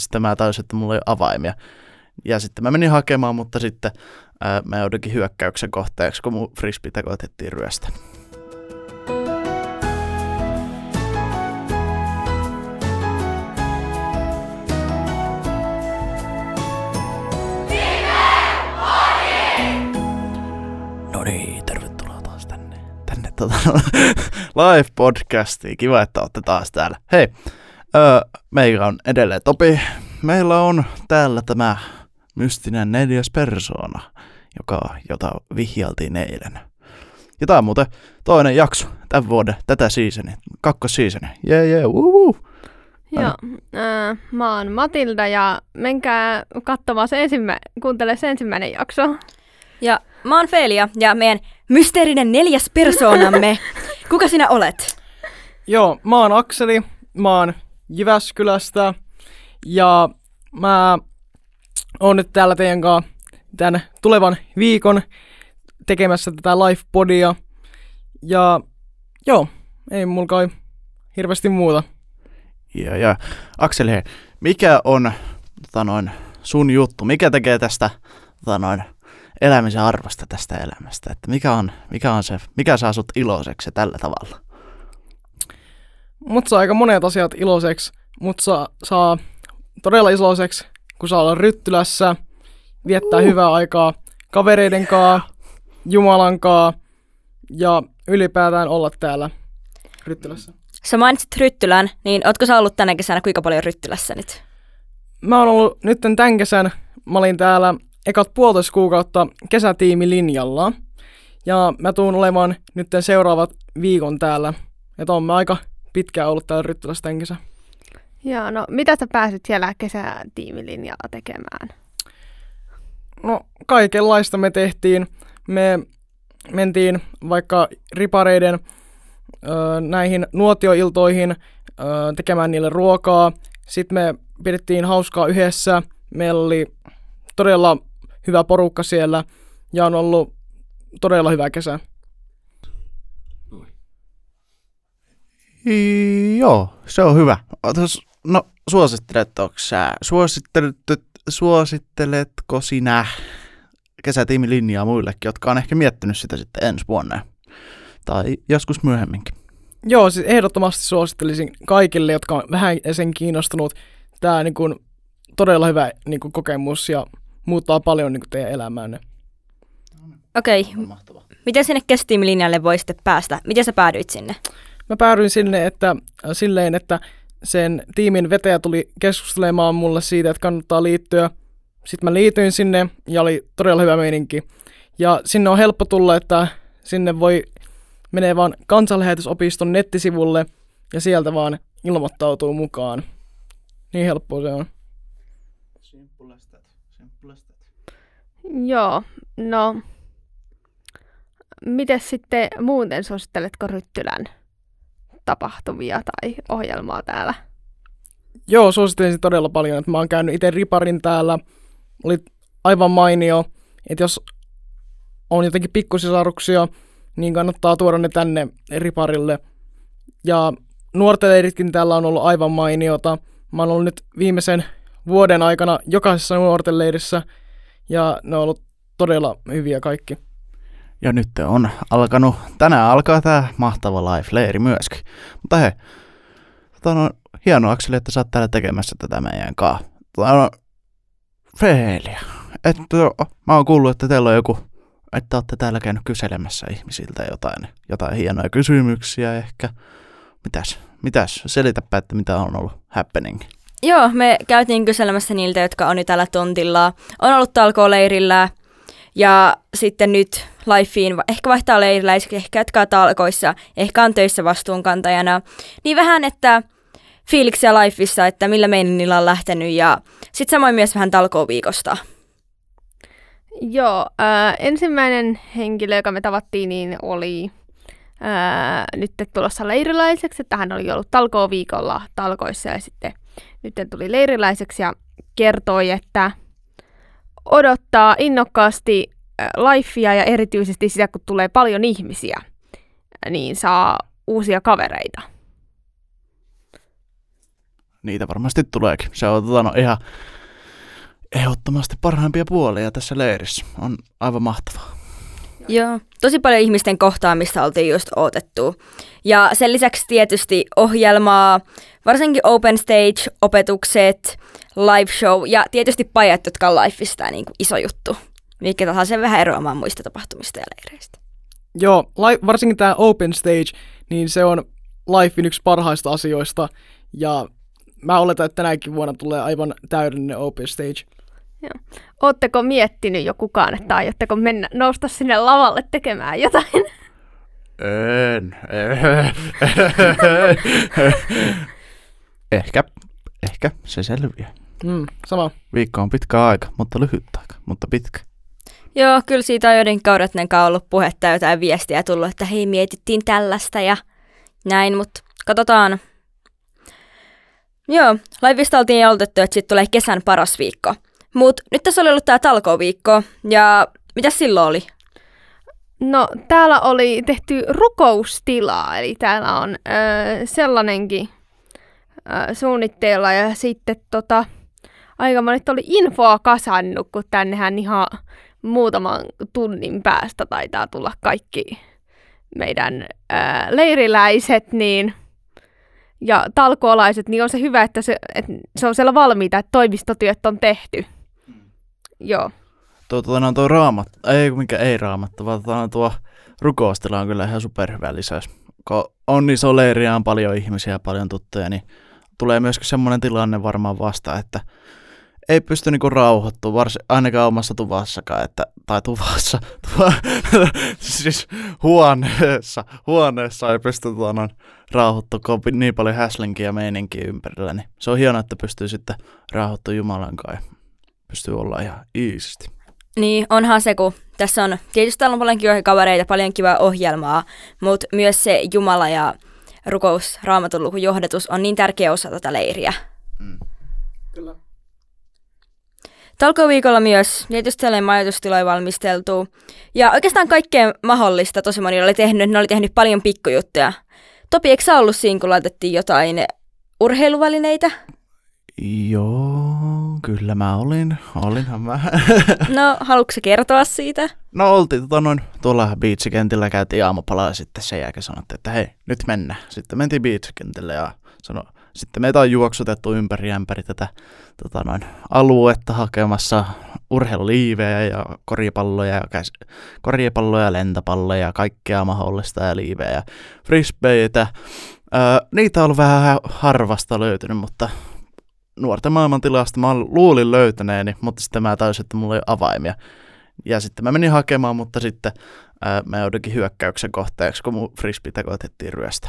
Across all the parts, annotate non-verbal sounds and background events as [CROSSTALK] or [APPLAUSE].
mutta sitten mä tajusin, että mulla ei ole avaimia. Ja sitten mä menin hakemaan, mutta sitten ää, mä joudunkin hyökkäyksen kohteeksi, kun mun frisbeitä koetettiin ryöstä. No niin, tervetuloa taas tänne, tänne tota, [LAUGHS] live-podcastiin. Kiva, että olette taas täällä. Hei, öö, meillä on edelleen Topi. Meillä on täällä tämä mystinen neljäs persoona, joka, jota vihjaltiin eilen. Ja tämä on muuten toinen jakso tämän vuoden, tätä seasonia, kakkosseasonia. Jee, jee, wuu, Joo, äh, mä oon Matilda ja menkää katsomaan se ensimmä, kuuntele se ensimmäinen jakso. Ja mä oon Felia ja meidän mysteerinen neljäs persoonamme. [LAUGHS] Kuka sinä olet? Joo, mä oon Akseli, mä oon Jyväskylästä ja mä oon nyt täällä teidän kanssa tämän tulevan viikon tekemässä tätä live-podia. Ja joo, ei mulla kai hirveästi muuta. Ja, ja Akseli, hei, mikä on tota noin, sun juttu? Mikä tekee tästä tota noin, elämisen arvosta tästä elämästä? Että mikä on, mikä on se, mikä saa sut iloiseksi tällä tavalla? Mut saa aika monet asiat iloiseksi, mutta saa, saa todella iloiseksi, kun saa olla Ryttylässä, viettää uh. hyvää aikaa kavereiden kanssa, Jumalan kanssa ja ylipäätään olla täällä Ryttylässä. Sä mainitsit Ryttylän, niin ootko sä ollut tänä kesänä kuinka paljon Ryttylässä nyt? Mä oon ollut nyt tämän kesän, mä olin täällä ekat puolitoista kuukautta kesätiimilinjalla. Ja mä tuun olemaan nyt seuraavat viikon täällä. Että on mä aika pitkään ollut täällä Ryttylässä tämän kesän. Joo, no mitä sä pääsit siellä kesätiimilinjalla tekemään? No kaikenlaista me tehtiin. Me mentiin vaikka ripareiden ö, näihin nuotioiltoihin ö, tekemään niille ruokaa. Sitten me pidettiin hauskaa yhdessä. Meillä oli todella hyvä porukka siellä ja on ollut todella hyvä kesä. Joo, se on hyvä. Otas, no, suositteletko sä, suosittelet, suositteletko sinä kesätiimilinjaa muillekin, jotka on ehkä miettinyt sitä sitten ensi vuonna tai joskus myöhemminkin? Joo, siis ehdottomasti suosittelisin kaikille, jotka on vähän sen kiinnostunut. Tämä niin kuin, todella hyvä niin kuin, kokemus ja muuttaa paljon niin kuin, teidän elämäänne. Okei, okay. miten sinne kesätiimilinjalle voi sitten päästä? Miten sä päädyit sinne? Mä päädyin sinne että, äh, silleen, että sen tiimin vetäjä tuli keskustelemaan mulle siitä, että kannattaa liittyä. Sitten mä liityin sinne ja oli todella hyvä meininki. Ja sinne on helppo tulla, että sinne voi menee vaan kansanlähetysopiston nettisivulle ja sieltä vaan ilmoittautuu mukaan. Niin helppoa se on. Joo, no miten sitten muuten suositteletko Ryttylän tapahtumia tai ohjelmaa täällä? Joo, suosittelisin todella paljon, että mä oon käynyt itse riparin täällä. Oli aivan mainio, että jos on jotenkin pikkusisaruksia, niin kannattaa tuoda ne tänne riparille. Ja nuorten leiritkin täällä on ollut aivan mainiota. Mä oon ollut nyt viimeisen vuoden aikana jokaisessa nuorten leirissä, ja ne on ollut todella hyviä kaikki. Ja nyt on alkanut, tänään alkaa tämä mahtava live-leiri myöskin. Mutta hei, tota no, hienoa Akseli, että sä oot täällä tekemässä tätä meidän kanssa. Tota no, Feelia, että mä oon kuullut, että teillä on joku, että olette täällä käynyt kyselemässä ihmisiltä jotain, jotain hienoja kysymyksiä ehkä. Mitäs, mitäs, selitäpä, että mitä on ollut happening. Joo, me käytiin kyselemässä niiltä, jotka on nyt täällä tontilla. On ollut talkooleirillä ja sitten nyt Lifeen ehkä vaihtaa leiriläisiksi, ehkä jatkaa talkoissa, ehkä on töissä vastuunkantajana. Niin vähän, että fiiliksiä Lifeissa, että millä niillä on lähtenyt ja sitten samoin myös vähän talkooviikosta. Joo, äh, ensimmäinen henkilö, joka me tavattiin, niin oli äh, nyt tulossa leirilaiseksi, että hän oli ollut talkooviikolla talkoissa ja sitten nyt tuli leiriläiseksi ja kertoi, että odottaa innokkaasti lifea ja erityisesti sitä, kun tulee paljon ihmisiä, niin saa uusia kavereita. niitä varmasti tuleekin. Se on tota, no, ihan ehdottomasti parhaimpia puolia tässä leirissä. On aivan mahtavaa. Joo, tosi paljon ihmisten kohtaamista oltiin just odotettu. Ja sen lisäksi tietysti ohjelmaa, varsinkin open stage, opetukset, live show ja tietysti pajat, jotka on lifeista niin kuin iso juttu. Mikä tahansa sen vähän eroamaan muista tapahtumista ja leireistä. Joo, li- varsinkin tämä open stage, niin se on Lifein yksi parhaista asioista. Ja mä oletan, että tänäkin vuonna tulee aivan täydellinen open stage. Ootteko miettinyt jo kukaan, että aiotteko mennä, nousta sinne lavalle tekemään jotain? En. [LAUGHS] ehkä, ehkä se selviää. Mm, sama. Viikko on pitkä aika, mutta lyhyt aika, mutta pitkä. Joo, kyllä siitä on joiden kaudetten kanssa ollut puhetta ja jotain viestiä tullut, että hei mietittiin tällaista ja näin, mutta katsotaan. Joo, laivista oltiin aloitettu, että sitten tulee kesän paras viikko. Mutta nyt tässä oli ollut tämä talkoviikko ja mitä silloin oli? No, täällä oli tehty rukoustilaa, eli täällä on ö, sellainenkin ö, suunnitteilla. Ja sitten tota, aika monet oli infoa kasannut, kun tännehän ihan muutaman tunnin päästä taitaa tulla kaikki meidän ö, leiriläiset, niin ja talkoolaiset, niin on se hyvä, että se, että se on siellä valmiita, että toimistotyöt on tehty. Joo. Tuo, tuo, no, tuo raamat, ei mikä ei raamattu, vaan tuo, tuo rukoustila on kyllä ihan superhyvä lisäys. Kun on niin soleria, on paljon ihmisiä, paljon tuttuja, niin tulee myöskin semmoinen tilanne varmaan vasta, että ei pysty niinku rauhoittumaan, varsin, ainakaan omassa tuvassakaan, että, tai tuvassa, [LAUGHS] tuva, siis huoneessa, huoneessa ei pysty tuota, rauhoittumaan, kun on niin paljon häslinkiä ja meininkiä ympärillä, niin se on hienoa, että pystyy sitten rauhoittumaan Jumalan kanssa ja pystyy olla ihan iisisti. Niin, onhan se, kun tässä on, tietysti täällä on paljon kivoja kavereita, paljon kivaa ohjelmaa, mutta myös se Jumala ja rukous, raamatun luku, johdatus on niin tärkeä osa tätä leiriä. Mm. Kyllä. Talkoviikolla myös tietysti majoitustiloja valmisteltu. Ja oikeastaan kaikkea mahdollista tosi moni oli tehnyt. Ne oli tehnyt paljon pikkujuttuja. Topi, eikö sä ollut siinä, kun laitettiin jotain urheiluvälineitä? Joo, kyllä mä olin. Olinhan mä. [LAUGHS] No, haluatko kertoa siitä? No oltiin tota noin, tuolla beachikentillä, käytiin aamupalaa ja sitten sen jälkeen sanottiin, että hei, nyt mennään. Sitten mentiin beachikentille ja sano, sitten meitä on juoksutettu ympäri ämpäri tätä tota noin, aluetta hakemassa urheiluliivejä ja koripalloja, ja käs, koripalloja, lentäpalloja ja kaikkea mahdollista ja liivejä frisbeitä. Öö, niitä on vähän harvasta löytynyt, mutta nuorten maailmantilasta mä luulin löytäneeni, mutta sitten mä täysin, että mulla ei avaimia. Ja sitten mä menin hakemaan, mutta sitten ää, mä joudunkin hyökkäyksen kohteeksi, kun mun frisbeitä koetettiin ryöstä.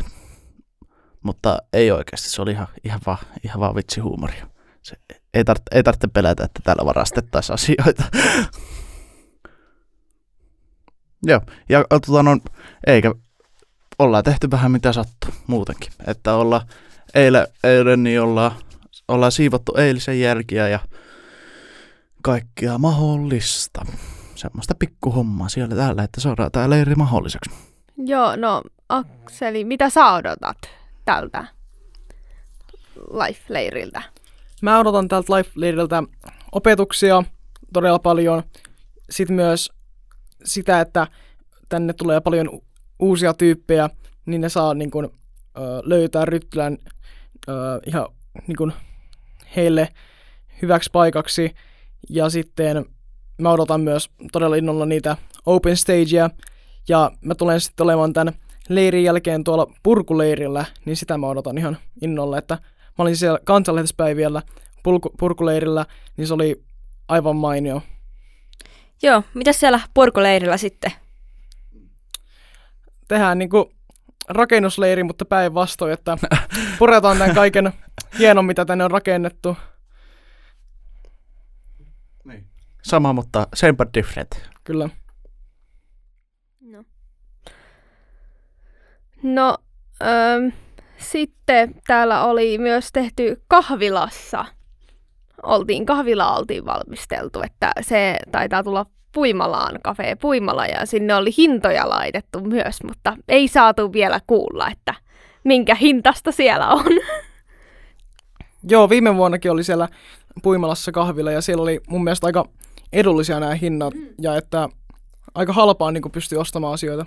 Mutta ei oikeasti, se oli ihan, ihan, vaan, ihan vaan vitsihuumoria. Se, ei, tarvitse, ei tarvitse pelätä, että täällä varastettaisiin asioita. [LAUGHS] Joo, ja tota, no, eikä ollaan tehty vähän mitä sattuu muutenkin. Että olla eilen, eilen niin ollaan ollaan siivottu eilisen jälkiä ja kaikkea mahdollista. Semmoista pikkuhommaa siellä täällä, että saadaan tää leiri mahdolliseksi. Joo, no Akseli, mitä sä odotat tältä Life-leiriltä? Mä odotan tältä Life-leiriltä opetuksia todella paljon. Sitten myös sitä, että tänne tulee paljon uusia tyyppejä, niin ne saa niin kun, löytää Ryttylän ihan niin kun, heille hyväksi paikaksi. Ja sitten mä odotan myös todella innolla niitä open stageja. Ja mä tulen sitten olemaan tämän leirin jälkeen tuolla purkuleirillä, niin sitä mä odotan ihan innolla, että mä olin siellä kansanlähetyspäivillä purku, purkuleirillä, niin se oli aivan mainio. Joo, mitä siellä purkuleirillä sitten? Tehdään niinku rakennusleiri, mutta päinvastoin, että puretaan tämän kaiken [LAUGHS] hienon, mitä tänne on rakennettu. Sama, mutta same but different. Kyllä. No, no öö, sitten täällä oli myös tehty kahvilassa. Oltiin, kahvila oltiin valmisteltu, että se taitaa tulla Puimalaan, kafe Puimala, ja sinne oli hintoja laitettu myös, mutta ei saatu vielä kuulla, että minkä hintasta siellä on. Joo, viime vuonnakin oli siellä Puimalassa kahvilla ja siellä oli mun mielestä aika edullisia nämä hinnat ja että aika halpaa niin pystyy ostamaan asioita.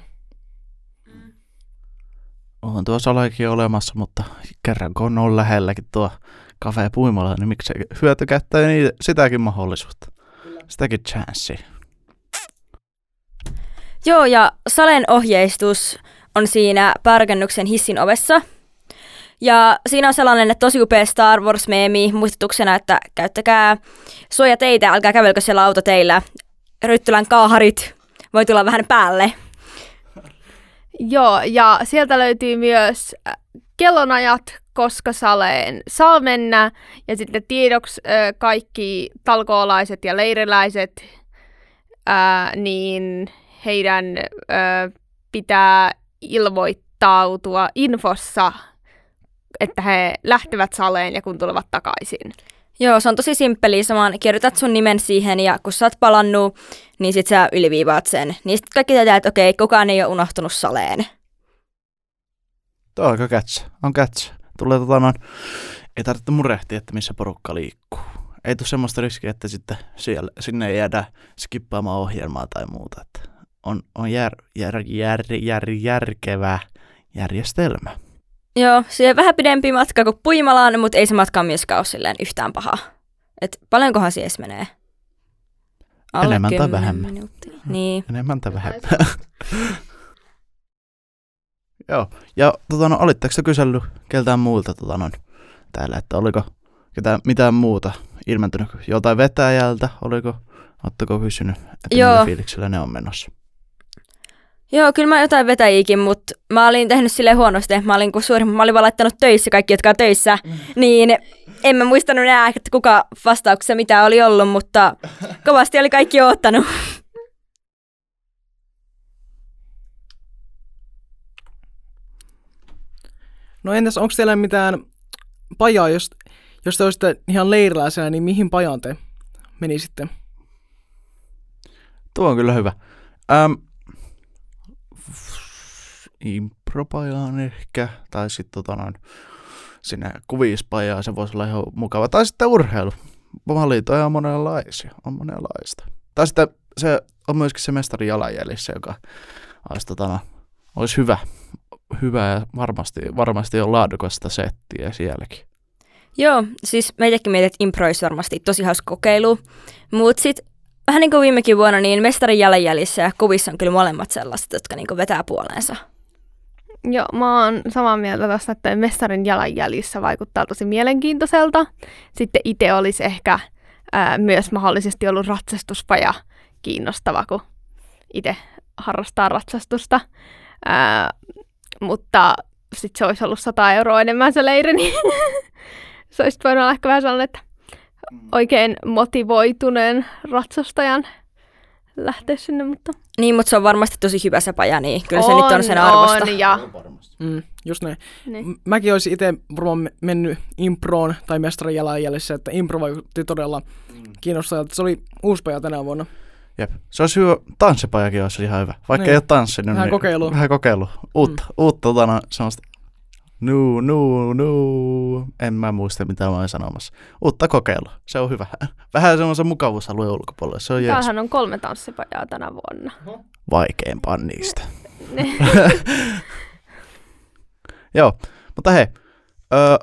On tuo salakin olemassa, mutta kerran kun on lähelläkin tuo kafe Puimala, niin miksei hyötykäyttää niin sitäkin mahdollisuutta. Sitäkin chanssiä. Joo, ja Salen ohjeistus on siinä päärakennuksen hissin ovessa. Ja siinä on sellainen tosi upea Star Wars-meemi muistutuksena, että käyttäkää suojateitä, älkää kävelkö siellä autoteillä. Ryttylän kaaharit voi tulla vähän päälle. Joo, ja sieltä löytyy myös äh, kellonajat, koska saleen saa mennä. Ja sitten tiedoksi äh, kaikki talkoolaiset ja leiriläiset, ää, niin heidän ää, pitää ilmoittautua infossa, että he lähtevät saleen ja kun tulevat takaisin. Joo, se on tosi simppeli. Sä vaan kirjoitat sun nimen siihen ja kun sä oot palannut, niin sit sä yliviivaat sen. Niin sit kaikki tietää, että okei, kukaan ei ole unohtunut saleen. Tuo on kätsä. On kätsä. Tulee tota noin, ei tarvitse murehtia, että missä porukka liikkuu. Ei tule semmoista riskiä, että sitten siellä, sinne ei jäädä skippaamaan ohjelmaa tai muuta. Että on, on jär, jär, jär, jär, järkevä järjestelmä. Joo, siihen vähän pidempi matka kuin Puimalaan, mutta ei se matka myöskään ole silleen yhtään paha. Et paljonkohan se edes menee? Enemmän tai 10 vähemmän. Minuuttia. Niin. Enemmän tai vähemmän. [LAUGHS] Joo, ja tota, no, olitteko te kysellyt keltään muulta tota, noin, täällä, että oliko ketään, mitään muuta ilmentynyt? Jotain vetäjältä, oliko, ootteko kysynyt, että Joo. millä fiiliksellä ne on menossa? Joo, kyllä mä jotain vetäjiäkin, mutta mä olin tehnyt sille huonosti. Mä olin, kun suurin, mä olin vaan laittanut töissä kaikki, jotka on töissä, niin en mä muistanut enää, että kuka vastauksessa mitä oli ollut, mutta kovasti oli kaikki oottanut. No entäs onko teillä mitään pajaa, jos, jos te olisitte ihan leiriläisenä, niin mihin pajaan te menisitte? Tuo on kyllä hyvä. Ähm, impropajaan ehkä, tai sitten tota noin, sinne kuvispajaan, se voisi olla ihan mukava. Tai sitten urheilu. Valintoja on monenlaisia, on monenlaista. Tai sitten se on myöskin se mestari jalanjäljissä, joka olisi, tota, olisi hyvä, hyvä ja varmasti, varmasti on laadukasta settiä sielläkin. Joo, siis meitäkin mietit, että impro olisi varmasti tosi hauska kokeilu. Mutta sitten vähän niin kuin viimekin vuonna, niin mestarin jalanjäljissä ja kuvissa on kyllä molemmat sellaiset, jotka niin kuin vetää puoleensa. Joo, mä oon samaa mieltä tästä, että mestarin jalanjäljissä vaikuttaa tosi mielenkiintoiselta. Sitten itse olisi ehkä ää, myös mahdollisesti ollut ratsastuspaja kiinnostava, kun itse harrastaa ratsastusta. Ää, mutta sitten se olisi ollut 100 euroa enemmän se leiri, niin [LAUGHS] se olisi voinut olla ehkä vähän sellainen, että oikein motivoituneen ratsastajan lähteä sinne, mutta Niin, mutta se on varmasti tosi hyvä se paja, niin kyllä se nyt on sen arvosta. On, ja Mm, just näin. niin. M- Mäkin olisin itse varmaan me- mennyt improon tai mestarin jalanjäljissä, että impro vaikutti todella kiinnostavalta. Se oli uusi paja tänä vuonna. Jep. Se olisi hyvä, tanssipajakin olisi ihan hyvä. Vaikka Niin. ei ole tanssinut. Vähän niin, kokeilu. Vähän kokeilu. Uutta, mm. uutta tota, no, semmoista. Nu, nu, nu. En mä muista, mitä mä olin sanomassa. Uutta kokeilua. Se on hyvä. [LAUGHS] Vähän semmoisen mukavuusalueen ulkopuolelle. Se on jees. Täällähän on kolme tanssipajaa tänä vuonna. Vaikeimpaa niistä. [LAUGHS] [LAUGHS] Joo, mutta hei. Öö,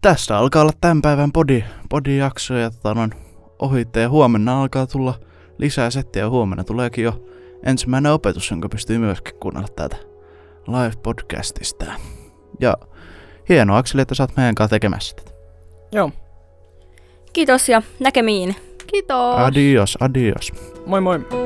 tässä alkaa olla tämän päivän podi, podi-jakso ja tota, noin ohitte. Ja huomenna alkaa tulla lisää settiä. ja Huomenna tuleekin jo ensimmäinen opetus, jonka pystyy myöskin kuunnella täältä live-podcastista. Ja hienoa Akseli, että sä oot meidän kanssa tekemässä tätä. Joo, Kiitos ja näkemiin. Kiitos. Adios, adios. moi moi.